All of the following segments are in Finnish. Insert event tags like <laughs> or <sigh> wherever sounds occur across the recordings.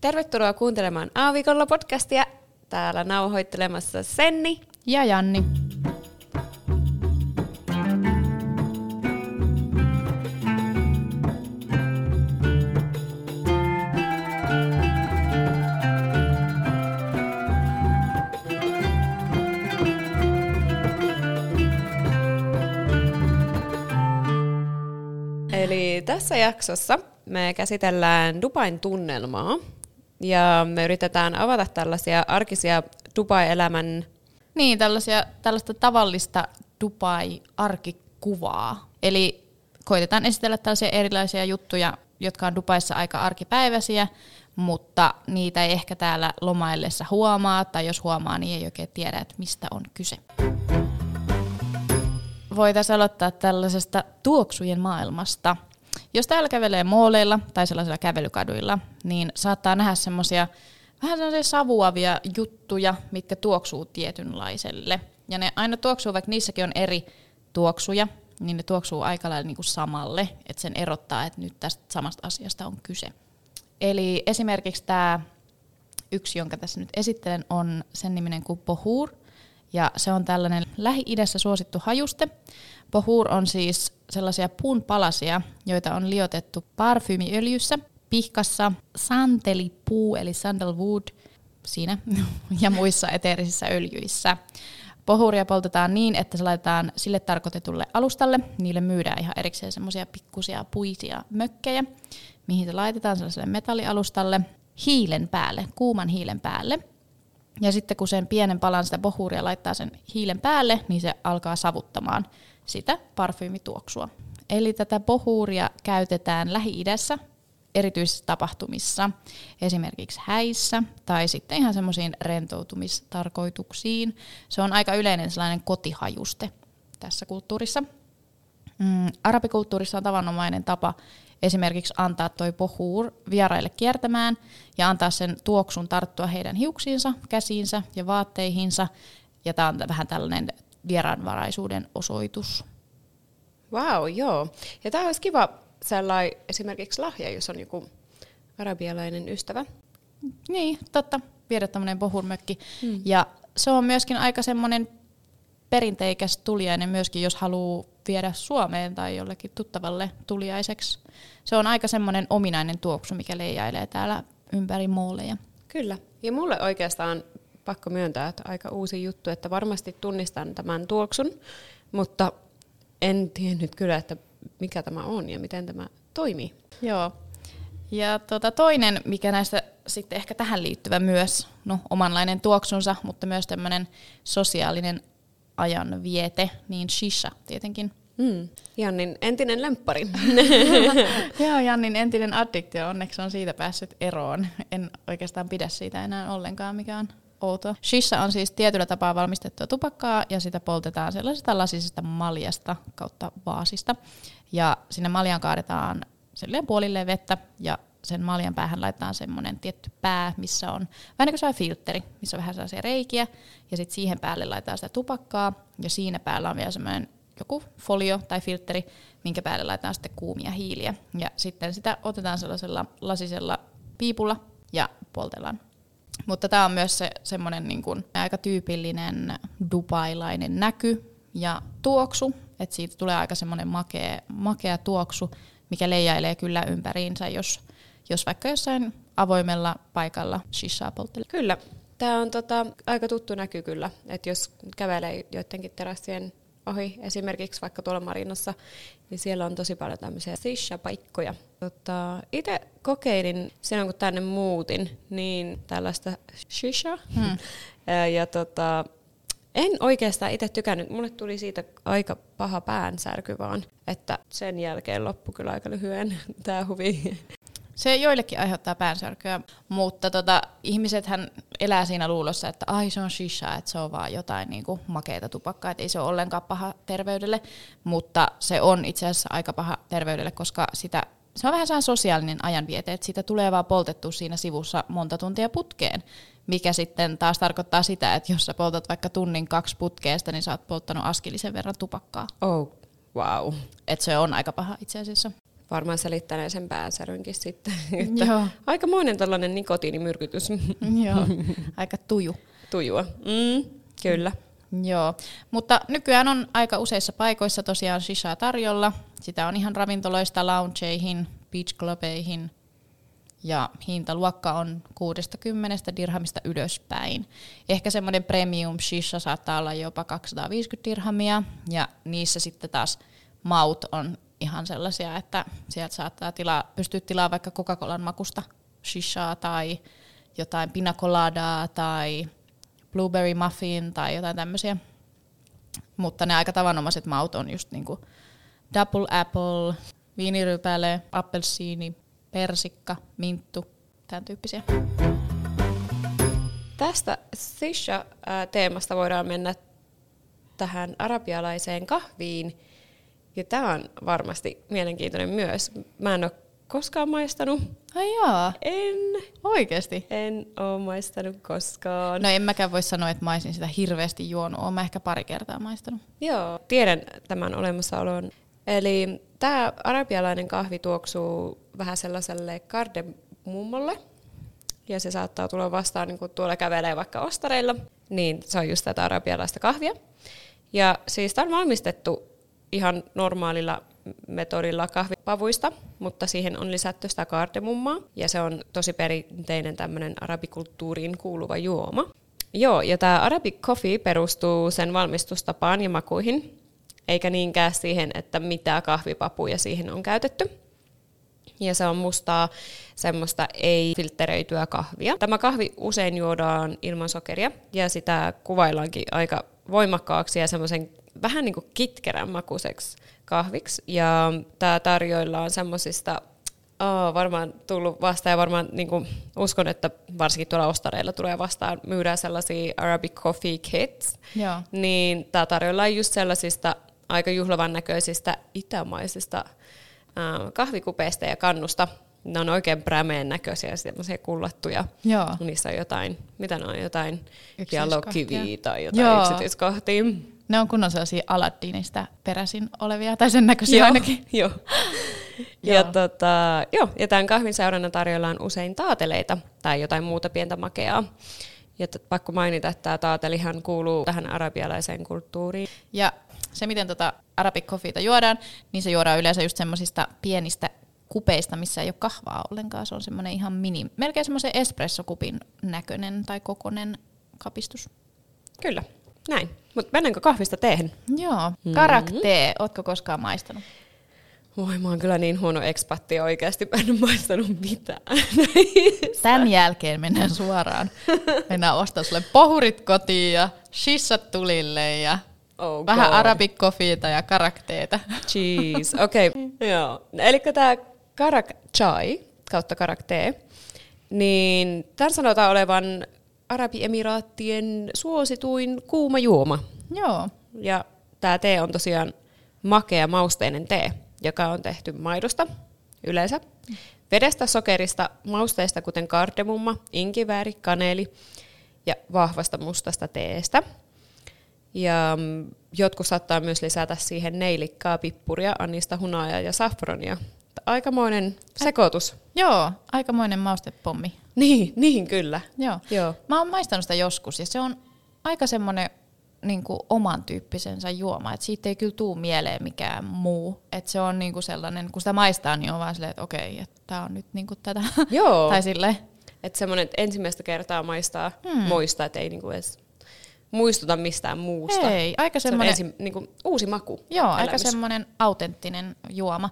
Tervetuloa kuuntelemaan Aavikolla podcastia. Täällä nauhoittelemassa Senni ja Janni. Eli tässä jaksossa me käsitellään Dubain tunnelmaa ja me yritetään avata tällaisia arkisia Dubai-elämän... Niin, tällaisia, tällaista tavallista Dubai-arkikuvaa. Eli koitetaan esitellä tällaisia erilaisia juttuja, jotka on Dubaissa aika arkipäiväisiä, mutta niitä ei ehkä täällä lomaillessa huomaa, tai jos huomaa, niin ei oikein tiedä, että mistä on kyse. Voitaisiin aloittaa tällaisesta tuoksujen maailmasta – jos täällä kävelee mooleilla tai sellaisilla kävelykaduilla, niin saattaa nähdä semmoisia vähän sellaisia savuavia juttuja, mitkä tuoksuu tietynlaiselle. Ja ne aina tuoksuu, vaikka niissäkin on eri tuoksuja, niin ne tuoksuu aika lailla niin kuin samalle, että sen erottaa, että nyt tästä samasta asiasta on kyse. Eli esimerkiksi tämä yksi, jonka tässä nyt esittelen, on sen niminen kuin Pohur, ja se on tällainen Lähi-idässä suosittu hajuste. Pohur on siis sellaisia puun palasia, joita on liotettu parfyymiöljyssä, pihkassa, santelipuu eli sandalwood siinä <laughs> ja muissa eteerisissä öljyissä. Pohuria poltetaan niin, että se laitetaan sille tarkoitetulle alustalle. Niille myydään ihan erikseen semmoisia pikkusia puisia mökkejä, mihin se laitetaan sellaiselle metallialustalle hiilen päälle, kuuman hiilen päälle. Ja sitten kun sen pienen palan sitä bohuria laittaa sen hiilen päälle, niin se alkaa savuttamaan sitä parfyymituoksua. Eli tätä bohuuria käytetään Lähi-idässä erityisissä tapahtumissa, esimerkiksi häissä tai sitten ihan semmoisiin rentoutumistarkoituksiin. Se on aika yleinen sellainen kotihajuste tässä kulttuurissa. Mm, arabikulttuurissa on tavanomainen tapa esimerkiksi antaa toi pohur vieraille kiertämään ja antaa sen tuoksun tarttua heidän hiuksiinsa, käsiinsä ja vaatteihinsa. Ja tämä on vähän tällainen vieraanvaraisuuden osoitus. Wow, joo. Ja tämä olisi kiva sellainen esimerkiksi lahja, jos on joku arabialainen ystävä. Niin, totta. Viedä tämmöinen pohurmökki. Hmm. Ja se on myöskin aika semmoinen perinteikäs tuliainen myöskin, jos haluaa viedä Suomeen tai jollekin tuttavalle tuliaiseksi. Se on aika semmoinen ominainen tuoksu, mikä leijailee täällä ympäri mooleja. Kyllä. Ja mulle oikeastaan pakko myöntää, että aika uusi juttu, että varmasti tunnistan tämän tuoksun, mutta en tiennyt kyllä, että mikä tämä on ja miten tämä toimii. Joo. Ja tuota, toinen, mikä näistä sitten ehkä tähän liittyvä myös, no omanlainen tuoksunsa, mutta myös tämmöinen sosiaalinen ajan viete, niin shisha tietenkin. Mm. Jannin entinen lemppari. <laughs> Joo, Jannin entinen addiktio, onneksi on siitä päässyt eroon. En oikeastaan pidä siitä enää ollenkaan, mikä on outo. Shisha on siis tietyllä tapaa valmistettua tupakkaa ja sitä poltetaan sellaisesta lasisesta maljasta kautta vaasista. Ja sinne maljan kaadetaan silleen puolilleen vettä ja sen maljan päähän laitetaan semmoinen tietty pää, missä on vähän niin kuin filtteri, missä on vähän sellaisia reikiä. Ja sitten siihen päälle laitetaan sitä tupakkaa ja siinä päällä on vielä semmoinen joku folio tai filtteri, minkä päälle laitetaan sitten kuumia hiiliä. Ja sitten sitä otetaan sellaisella lasisella piipulla ja poltellaan. Mutta tämä on myös se semmoinen niin kuin aika tyypillinen dubailainen näky ja tuoksu, että siitä tulee aika semmoinen makea, makea tuoksu, mikä leijailee kyllä ympäriinsä, jos, jos vaikka jossain avoimella paikalla shishaa polttelee. Kyllä. Tämä on tota, aika tuttu näky kyllä, että jos kävelee joidenkin terassien ohi, esimerkiksi vaikka tuolla Marinassa, niin siellä on tosi paljon tämmöisiä shisha-paikkoja. Tota, itse kokeilin silloin, kun tänne muutin, niin tällaista shisha. Hmm. <laughs> ja tota, en oikeastaan itse tykännyt. Mulle tuli siitä aika paha päänsärky vaan, että sen jälkeen loppu kyllä aika lyhyen <laughs> tämä huvi. Se joillekin aiheuttaa päänsärkyä, mutta tota, ihmisethän elää siinä luulossa, että ai se on shisha, että se on vaan jotain niinku makeita tupakkaa, että ei se ole ollenkaan paha terveydelle, mutta se on itse asiassa aika paha terveydelle, koska sitä, se on vähän sosiaalinen ajanviete, että siitä tulee vaan poltettu siinä sivussa monta tuntia putkeen, mikä sitten taas tarkoittaa sitä, että jos sä poltat vaikka tunnin kaksi putkeesta, niin sä oot polttanut askillisen verran tupakkaa. Oh, wow. Että se on aika paha itse asiassa. varmaan selittäneen sen päänsärynkin sitten. <laughs> Että Joo. Aikamoinen tällainen nikotiinimyrkytys Joo, <laughs> aika tuju. tujua. Mm, kyllä. Joo, mutta nykyään on aika useissa paikoissa tosiaan shishaa tarjolla. Sitä on ihan ravintoloista loungeihin, beach clubeihin ja hintaluokka on 60 dirhamista ylöspäin. Ehkä semmoinen premium shisha saattaa olla jopa 250 dirhamia ja niissä sitten taas maut on ihan sellaisia, että sieltä saattaa tilaa, pystyä tilaamaan vaikka Coca-Colan makusta shishaa tai jotain pinakoladaa tai blueberry muffin tai jotain tämmöisiä. Mutta ne aika tavanomaiset maut on just niinku double apple, viinirypäle, appelsiini, persikka, minttu, tämän tyyppisiä. Tästä Sisha-teemasta voidaan mennä tähän arabialaiseen kahviin. Ja tämä on varmasti mielenkiintoinen myös. Mä en ole koskaan maistanut. Ai jaa, En, oikeesti? en ole maistanut koskaan. No en mäkään voi sanoa, että mä olisin sitä hirveästi juonut. Oon mä ehkä pari kertaa maistanut. Joo, tiedän tämän olemassaolon. Eli tämä arabialainen kahvi tuoksuu vähän sellaiselle kardemummolle. Ja se saattaa tulla vastaan, niin kun tuolla kävelee vaikka ostareilla. Niin se on just tätä arabialaista kahvia. Ja siis tämä on valmistettu ihan normaalilla metodilla kahvipavuista, mutta siihen on lisätty sitä kardemummaa. Ja se on tosi perinteinen tämmöinen arabikulttuuriin kuuluva juoma. Joo, ja tämä Arabic Coffee perustuu sen valmistustapaan ja makuihin, eikä niinkään siihen, että mitä kahvipapuja siihen on käytetty. Ja se on mustaa semmoista ei-filtteröityä kahvia. Tämä kahvi usein juodaan ilman sokeria ja sitä kuvaillaankin aika voimakkaaksi ja semmoisen vähän niin kuin kitkerän makuiseksi kahviksi. Ja tämä tarjoillaan semmoisista Oh, varmaan tullut vastaan ja varmaan niin kuin, uskon, että varsinkin tuolla ostareilla tulee vastaan, myydään sellaisia Arabic Coffee Kits, Joo. niin tämä tarjoillaan just sellaisista aika juhlavan näköisistä itämaisista äh, kahvikupeista ja kannusta. Ne on oikein prämeen näköisiä, semmoisia kullattuja. Joo. Niissä on jotain, mitä ne on, jotain jalokiviä tai jotain Joo. yksityiskohtia. Ne on kunnon sellaisia Aladdinista peräisin olevia, tai sen näköisiä ainakin. Joo. <laughs> ja, Joo. tota, joo, ja tämän kahvin seurana tarjoillaan usein taateleita tai jotain muuta pientä makeaa. Ja pakko mainita, että tämä taatelihan kuuluu tähän arabialaiseen kulttuuriin. Ja se, miten tota Arabic coffeeta juodaan, niin se juodaan yleensä just semmoisista pienistä kupeista, missä ei ole kahvaa ollenkaan. Se on semmoinen ihan mini, melkein semmoisen espressokupin näköinen tai kokonen kapistus. Kyllä, näin. Mutta mennäänkö kahvista teehen? Joo. Karaktee, ootko koskaan maistanut? Voi, mä oon kyllä niin huono ekspatti oikeasti, mä en maistanut mitään. Tämän jälkeen mennään suoraan. Mennään ostaa sulle pohurit kotiin ja shissat tulille ja Oh vähän coffeeta ja karakteeta. Cheese, okei. Okay. <laughs> Joo. Eli tämä karak chai kautta karak tee, niin tämän sanotaan olevan Arabiemiraattien suosituin kuuma juoma. Joo. Ja tämä tee on tosiaan makea mausteinen tee, joka on tehty maidosta yleensä, vedestä, sokerista, mausteista kuten kardemumma, inkivääri, kaneeli ja vahvasta mustasta teestä. Ja mm, jotkut saattaa myös lisätä siihen neilikkaa, pippuria, anista, hunajaa ja safronia. Aikamoinen sekoitus. Joo, aikamoinen maustepommi. Niin, niin kyllä. Joo. Joo. Mä oon maistanut sitä joskus ja se on aika semmoinen niin oman tyyppisensä juoma, että siitä ei kyllä tuu mieleen mikään muu. Että se on niin kuin sellainen, kun sitä maistaa, niin on vaan silleen, että okei, että tää on nyt niin kuin tätä. Joo. <laughs> tai silleen, Että semmoinen, että ensimmäistä kertaa maistaa, hmm. muistaa, että ei niinku edes muistuta mistään muusta. ei, aika Se on semmoinen, ensin, niinku, uusi maku. joo, aika elämys. semmoinen autenttinen juoma.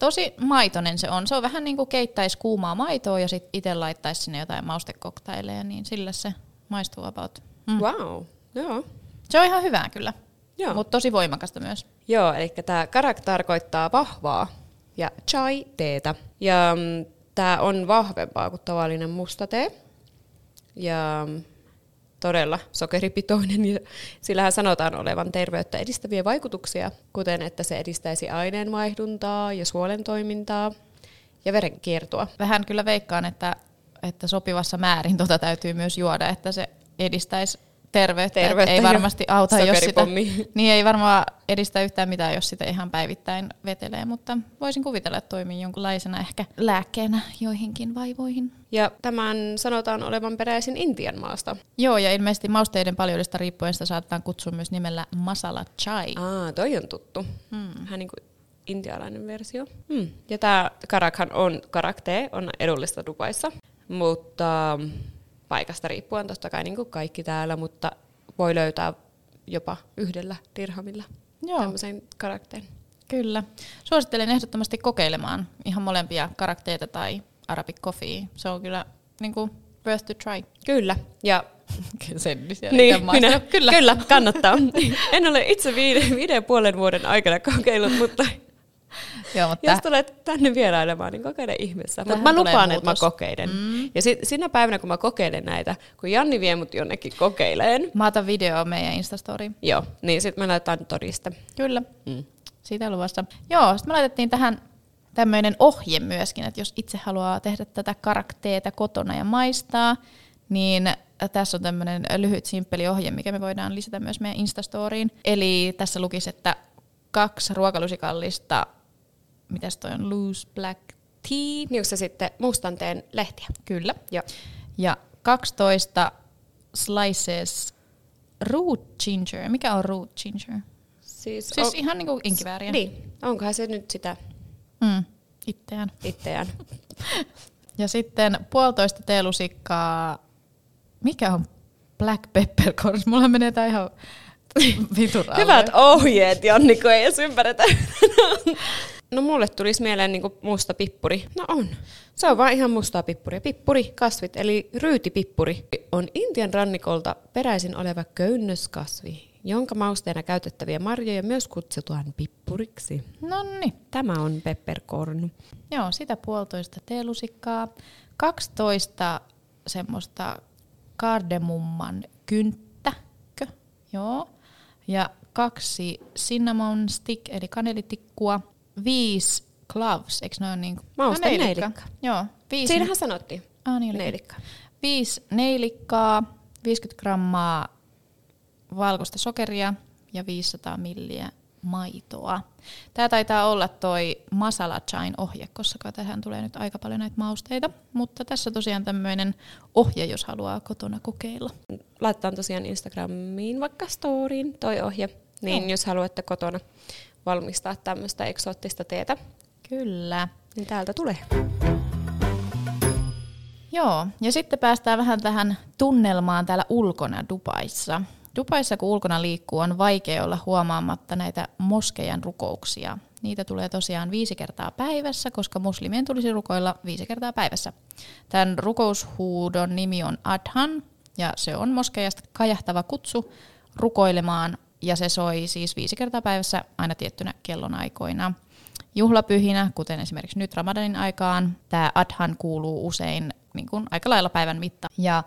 Tosi maitonen se on. Se on vähän niin kuin keittäisi kuumaa maitoa ja sitten itse laittaisi sinne jotain maustekoktaileja, niin sillä se maistuu about. Mm. Wow, joo. Se on ihan hyvää kyllä, Joo. mutta tosi voimakasta myös. Joo, eli tämä karak tarkoittaa vahvaa ja chai teetä. Ja mm, tämä on vahvempaa kuin tavallinen musta tee. Ja mm, todella sokeripitoinen. Ja sillähän sanotaan olevan terveyttä edistäviä vaikutuksia, kuten että se edistäisi aineenvaihduntaa ja suolen toimintaa ja verenkiertoa. Vähän kyllä veikkaan, että, että sopivassa määrin tota täytyy myös juoda, että se edistäisi terveyttä, Terveyttä ei varmasti auta, jos sitä, <laughs> niin ei varmaan edistä yhtään mitään, jos sitä ihan päivittäin vetelee, mutta voisin kuvitella, että toimii jonkunlaisena ehkä lääkkeenä joihinkin vaivoihin. Ja tämän sanotaan olevan peräisin Intian maasta. Joo, ja ilmeisesti mausteiden paljoudesta riippuen sitä saatetaan kutsua myös nimellä masala chai. Aa, toi on tuttu. Hmm. Vähän niin kuin intialainen versio. Hmm. Ja tämä karakhan on, karaktee on edullista Dubaissa, mutta paikasta riippuen totta kai niin kuin kaikki täällä, mutta voi löytää jopa yhdellä dirhamilla Joo. tämmöisen karakteen. Kyllä. Suosittelen ehdottomasti kokeilemaan ihan molempia karakteita tai Arabic coffee. Se on kyllä niin kuin, worth to try. Kyllä, ja <laughs> Sen niin, minä, kyllä. kyllä, kannattaa. en ole itse viiden, viiden puolen vuoden aikana kokeillut, mutta <laughs> Joo, mutta jos tulet tänne vierailemaan, niin kokeile ihmeessä. Mutta mä lupaan, että mä kokeilen. Mm. Ja sit, sinä päivänä, kun mä kokeilen näitä, kun Janni vie mut jonnekin kokeileen, mä otan video meidän Instastoriin. joo, niin sitten me laitetaan todiste. Kyllä. Mm. Siitä luvassa. Joo, sitten me laitettiin tähän tämmöinen ohje myöskin, että jos itse haluaa tehdä tätä karakteeta kotona ja maistaa, niin tässä on tämmöinen lyhyt simppeli ohje, mikä me voidaan lisätä myös meidän Instastoriin. Eli tässä lukisi, että kaksi ruokalusikallista, mitäs toi on, loose black tea, Niin se sitten mustanteen lehtiä. kyllä, Joo. ja 12 slices root ginger. Mikä on root ginger? Siis, Siis on, ihan niinku inkivääriä. niin, onkohan se nyt sitä Mm, itseään. itseään? <laughs> Ja sitten puolitoista teelusikkaa, mikä on black peppercorns? Mulla menee tää ihan <laughs> vitun Hyvät ohjeet, Janni, kun ei edes ymmärretä. <laughs> no mulle tulisi mieleen niinku musta pippuri. No on. Se on vaan ihan mustaa pippuria. Pippuri, kasvit, eli ryytipippuri, on Intian rannikolta peräisin oleva köynnöskasvi, jonka mausteena käytettäviä marjoja myös kutsutaan pippuriksi. No niin, Tämä on peppercorn. joo, sitä puolitoista teelusikkaa. 12 semmoista kardemumman kynttäkö, joo. Ja kaksi cinnamon stick, eli kanelitikkua. Viisi gloves, eikö ne ole niin Mauste neilikka. Joo, viisi. Siinähän sanottiin. Ah, niin. Neilikka. Viisi neilikkaa, 50 grammaa valkoista sokeria ja 500 milliä maitoa. Tämä taitaa olla toi masala chain ohje, koska tähän tulee nyt aika paljon näitä mausteita. Mutta tässä tosiaan tämmöinen ohje, jos haluaa kotona kokeilla. Laitetaan tosiaan Instagramiin vaikka storyin toi ohje, niin Joo. jos haluatte kotona valmistaa tämmöistä eksoottista teetä, Kyllä. niin täältä tulee. Joo, ja sitten päästään vähän tähän tunnelmaan täällä ulkona Dubaissa. Dubaissa kun ulkona liikkuu, on vaikea olla huomaamatta näitä moskejan rukouksia. Niitä tulee tosiaan viisi kertaa päivässä, koska muslimien tulisi rukoilla viisi kertaa päivässä. Tämän rukoushuudon nimi on Adhan, ja se on moskeijasta kajahtava kutsu rukoilemaan, ja se soi siis viisi kertaa päivässä aina tiettynä kellonaikoina. Juhlapyhinä, kuten esimerkiksi nyt Ramadanin aikaan, tämä Adhan kuuluu usein niin kuin aika lailla päivän mitta. Ja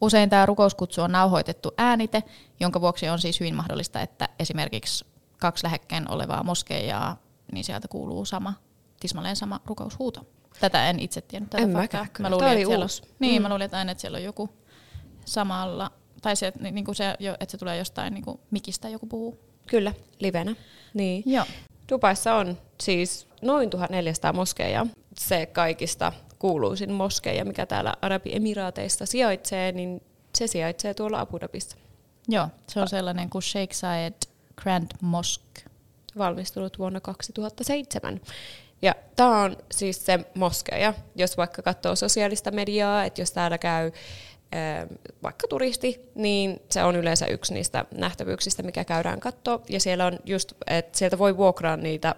usein tämä rukouskutsu on nauhoitettu äänite, jonka vuoksi on siis hyvin mahdollista, että esimerkiksi kaksi lähekkäin olevaa moskeijaa, niin sieltä kuuluu sama, tismalleen sama rukoushuuto. Tätä en itse tiennyt tätä En faktaa. mäkään. Mä luulin, että siellä, uusi. niin, Mm. mä luulin, että aina, että siellä on joku samalla, tai se, niin kuin se, jo- että se tulee jostain niin kuin mikistä joku puhuu. Kyllä, livenä. Niin. Joo. Dubaissa on siis noin 1400 moskeja. Se kaikista kuuluisin moskeja, mikä täällä Arabiemiraateissa sijaitsee, niin se sijaitsee tuolla Abu Dhabissa. Joo, se on sellainen kuin Sheikh Zayed Grand Mosque. Valmistunut vuonna 2007. Ja tämä on siis se moskeja, jos vaikka katsoo sosiaalista mediaa, että jos täällä käy vaikka turisti, niin se on yleensä yksi niistä nähtävyyksistä, mikä käydään katsoa. Ja siellä on just, että sieltä voi vuokraa niitä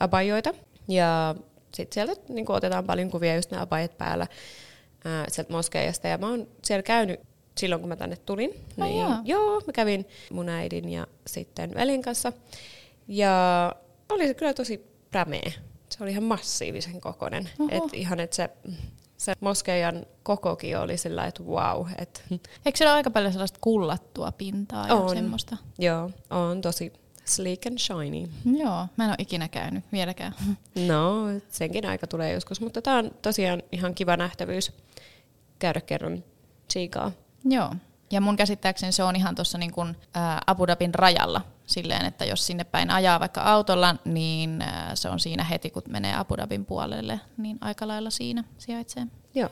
abajoita. Ja sitten sieltä niin otetaan paljon kuvia just ne abajat päällä ää, sieltä moskeijasta. Ja mä oon siellä käynyt silloin, kun mä tänne tulin. Ai niin, jaa. joo, mä kävin mun äidin ja sitten veljen kanssa. Ja oli se kyllä tosi prämeä. Se oli ihan massiivisen kokoinen. Et ihan, että se, se moskeijan kokokin oli sillä että wow. Et, <laughs> Eikö siellä ole aika paljon sellaista kullattua pintaa ja On. semmoista? joo, on tosi sleek and shiny. Joo, mä en ole ikinä käynyt vieläkään. <laughs> No, senkin aika tulee joskus, mutta tämä on tosiaan ihan kiva nähtävyys käydä kerran. Joo. Ja mun käsittääkseni se on ihan tuossa niin kuin, ää, Abu Dhabin rajalla silleen, että jos sinne päin ajaa vaikka autolla, niin ää, se on siinä heti, kun menee Abu Dhabin puolelle, niin aika lailla siinä sijaitsee. Joo.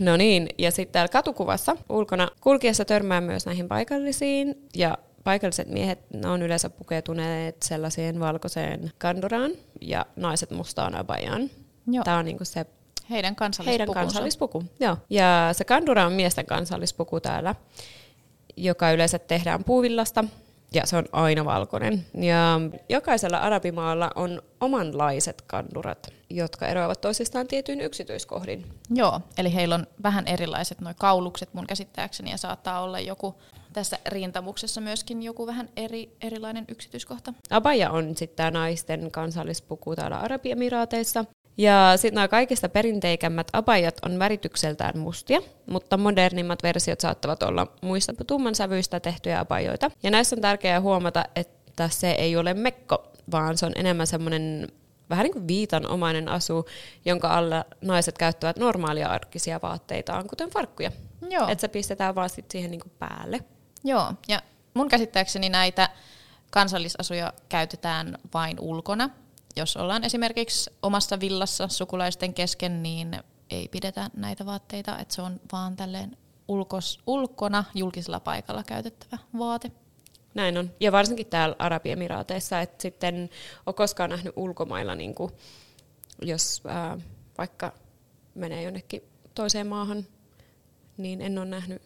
No niin, ja sitten täällä katukuvassa ulkona kulkiessa törmää myös näihin paikallisiin, ja paikalliset miehet ne on yleensä pukeutuneet sellaiseen valkoiseen kanduraan, ja naiset mustaan abajaan. Joo. Tämä on niinku se Heidän kansallispukunsa. heidän kansallispuku. Joo. Ja se kandura on miesten kansallispuku täällä, joka yleensä tehdään puuvillasta, ja se on aina valkoinen. Ja jokaisella arabimaalla on omanlaiset kandurat, jotka eroavat toisistaan tietyin yksityiskohdin. Joo, eli heillä on vähän erilaiset nuo kaulukset mun käsittääkseni ja saattaa olla joku tässä rintamuksessa myöskin joku vähän eri, erilainen yksityiskohta. Abaja on sitten tämä naisten kansallispuku täällä Arabiemiraateissa. Ja sitten nämä kaikista perinteikämmät abajat on väritykseltään mustia, mutta modernimmat versiot saattavat olla muista tumman sävyistä tehtyjä abajoita. Ja näissä on tärkeää huomata, että se ei ole mekko, vaan se on enemmän semmoinen vähän niin kuin viitanomainen asu, jonka alla naiset käyttävät normaalia arkisia vaatteitaan, kuten farkkuja. Joo. Että se pistetään vaan sit siihen niin kuin päälle. Joo, ja mun käsittääkseni näitä kansallisasuja käytetään vain ulkona. Jos ollaan esimerkiksi omassa villassa sukulaisten kesken, niin ei pidetä näitä vaatteita, että se on vaan tälleen ulkos, ulkona julkisella paikalla käytettävä vaate. Näin on. Ja varsinkin täällä Arabiemiraateissa, että sitten on koskaan nähnyt ulkomailla, niin kuin, jos ää, vaikka menee jonnekin toiseen maahan, niin en ole nähnyt.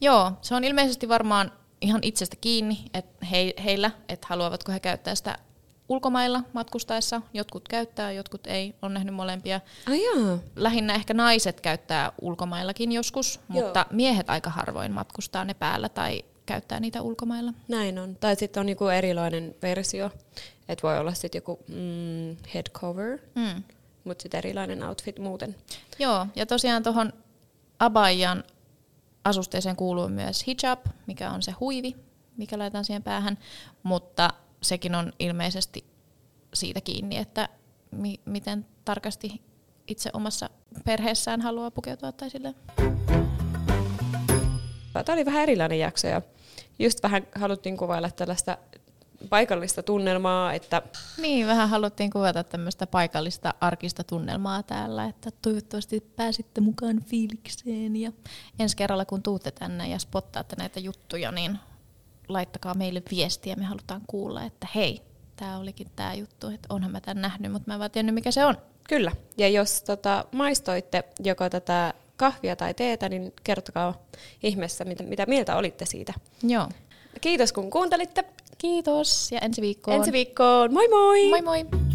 Joo, se on ilmeisesti varmaan ihan itsestä kiinni, että he, heillä, että haluavatko he käyttää sitä ulkomailla matkustaessa. Jotkut käyttää, jotkut ei. On nähnyt molempia. Ai jaa. Lähinnä ehkä naiset käyttää ulkomaillakin joskus, Joo. mutta miehet aika harvoin matkustaa ne päällä tai käyttää niitä ulkomailla. Näin on. Tai sitten on niinku erilainen versio, että voi olla sitten joku mm, head cover, Mm. mutta sitten erilainen outfit muuten. Joo, ja tosiaan tuohon abajan asusteeseen kuuluu myös hijab, mikä on se huivi, mikä laitetaan siihen päähän, mutta sekin on ilmeisesti siitä kiinni, että mi- miten tarkasti itse omassa perheessään haluaa pukeutua tai silleen. Tämä oli vähän erilainen jakso ja just vähän haluttiin kuvailla tällaista paikallista tunnelmaa, että Niin, vähän haluttiin kuvata tämmöistä paikallista arkista tunnelmaa täällä, että toivottavasti pääsitte mukaan fiilikseen ja ensi kerralla kun tuutte tänne ja spottaatte näitä juttuja, niin laittakaa meille viestiä, me halutaan kuulla, että hei, tämä olikin tämä juttu, että onhan mä tämän nähnyt, mutta mä en vaan tiennyt mikä se on. Kyllä. Ja jos tota, maistoitte joko tätä kahvia tai teetä, niin kertokaa ihmeessä, mitä, mitä mieltä olitte siitä. Joo. Kiitos kun kuuntelitte. Kiitos ja ensi viikkoon. Ensi viikkoon. Moi moi! Moi moi!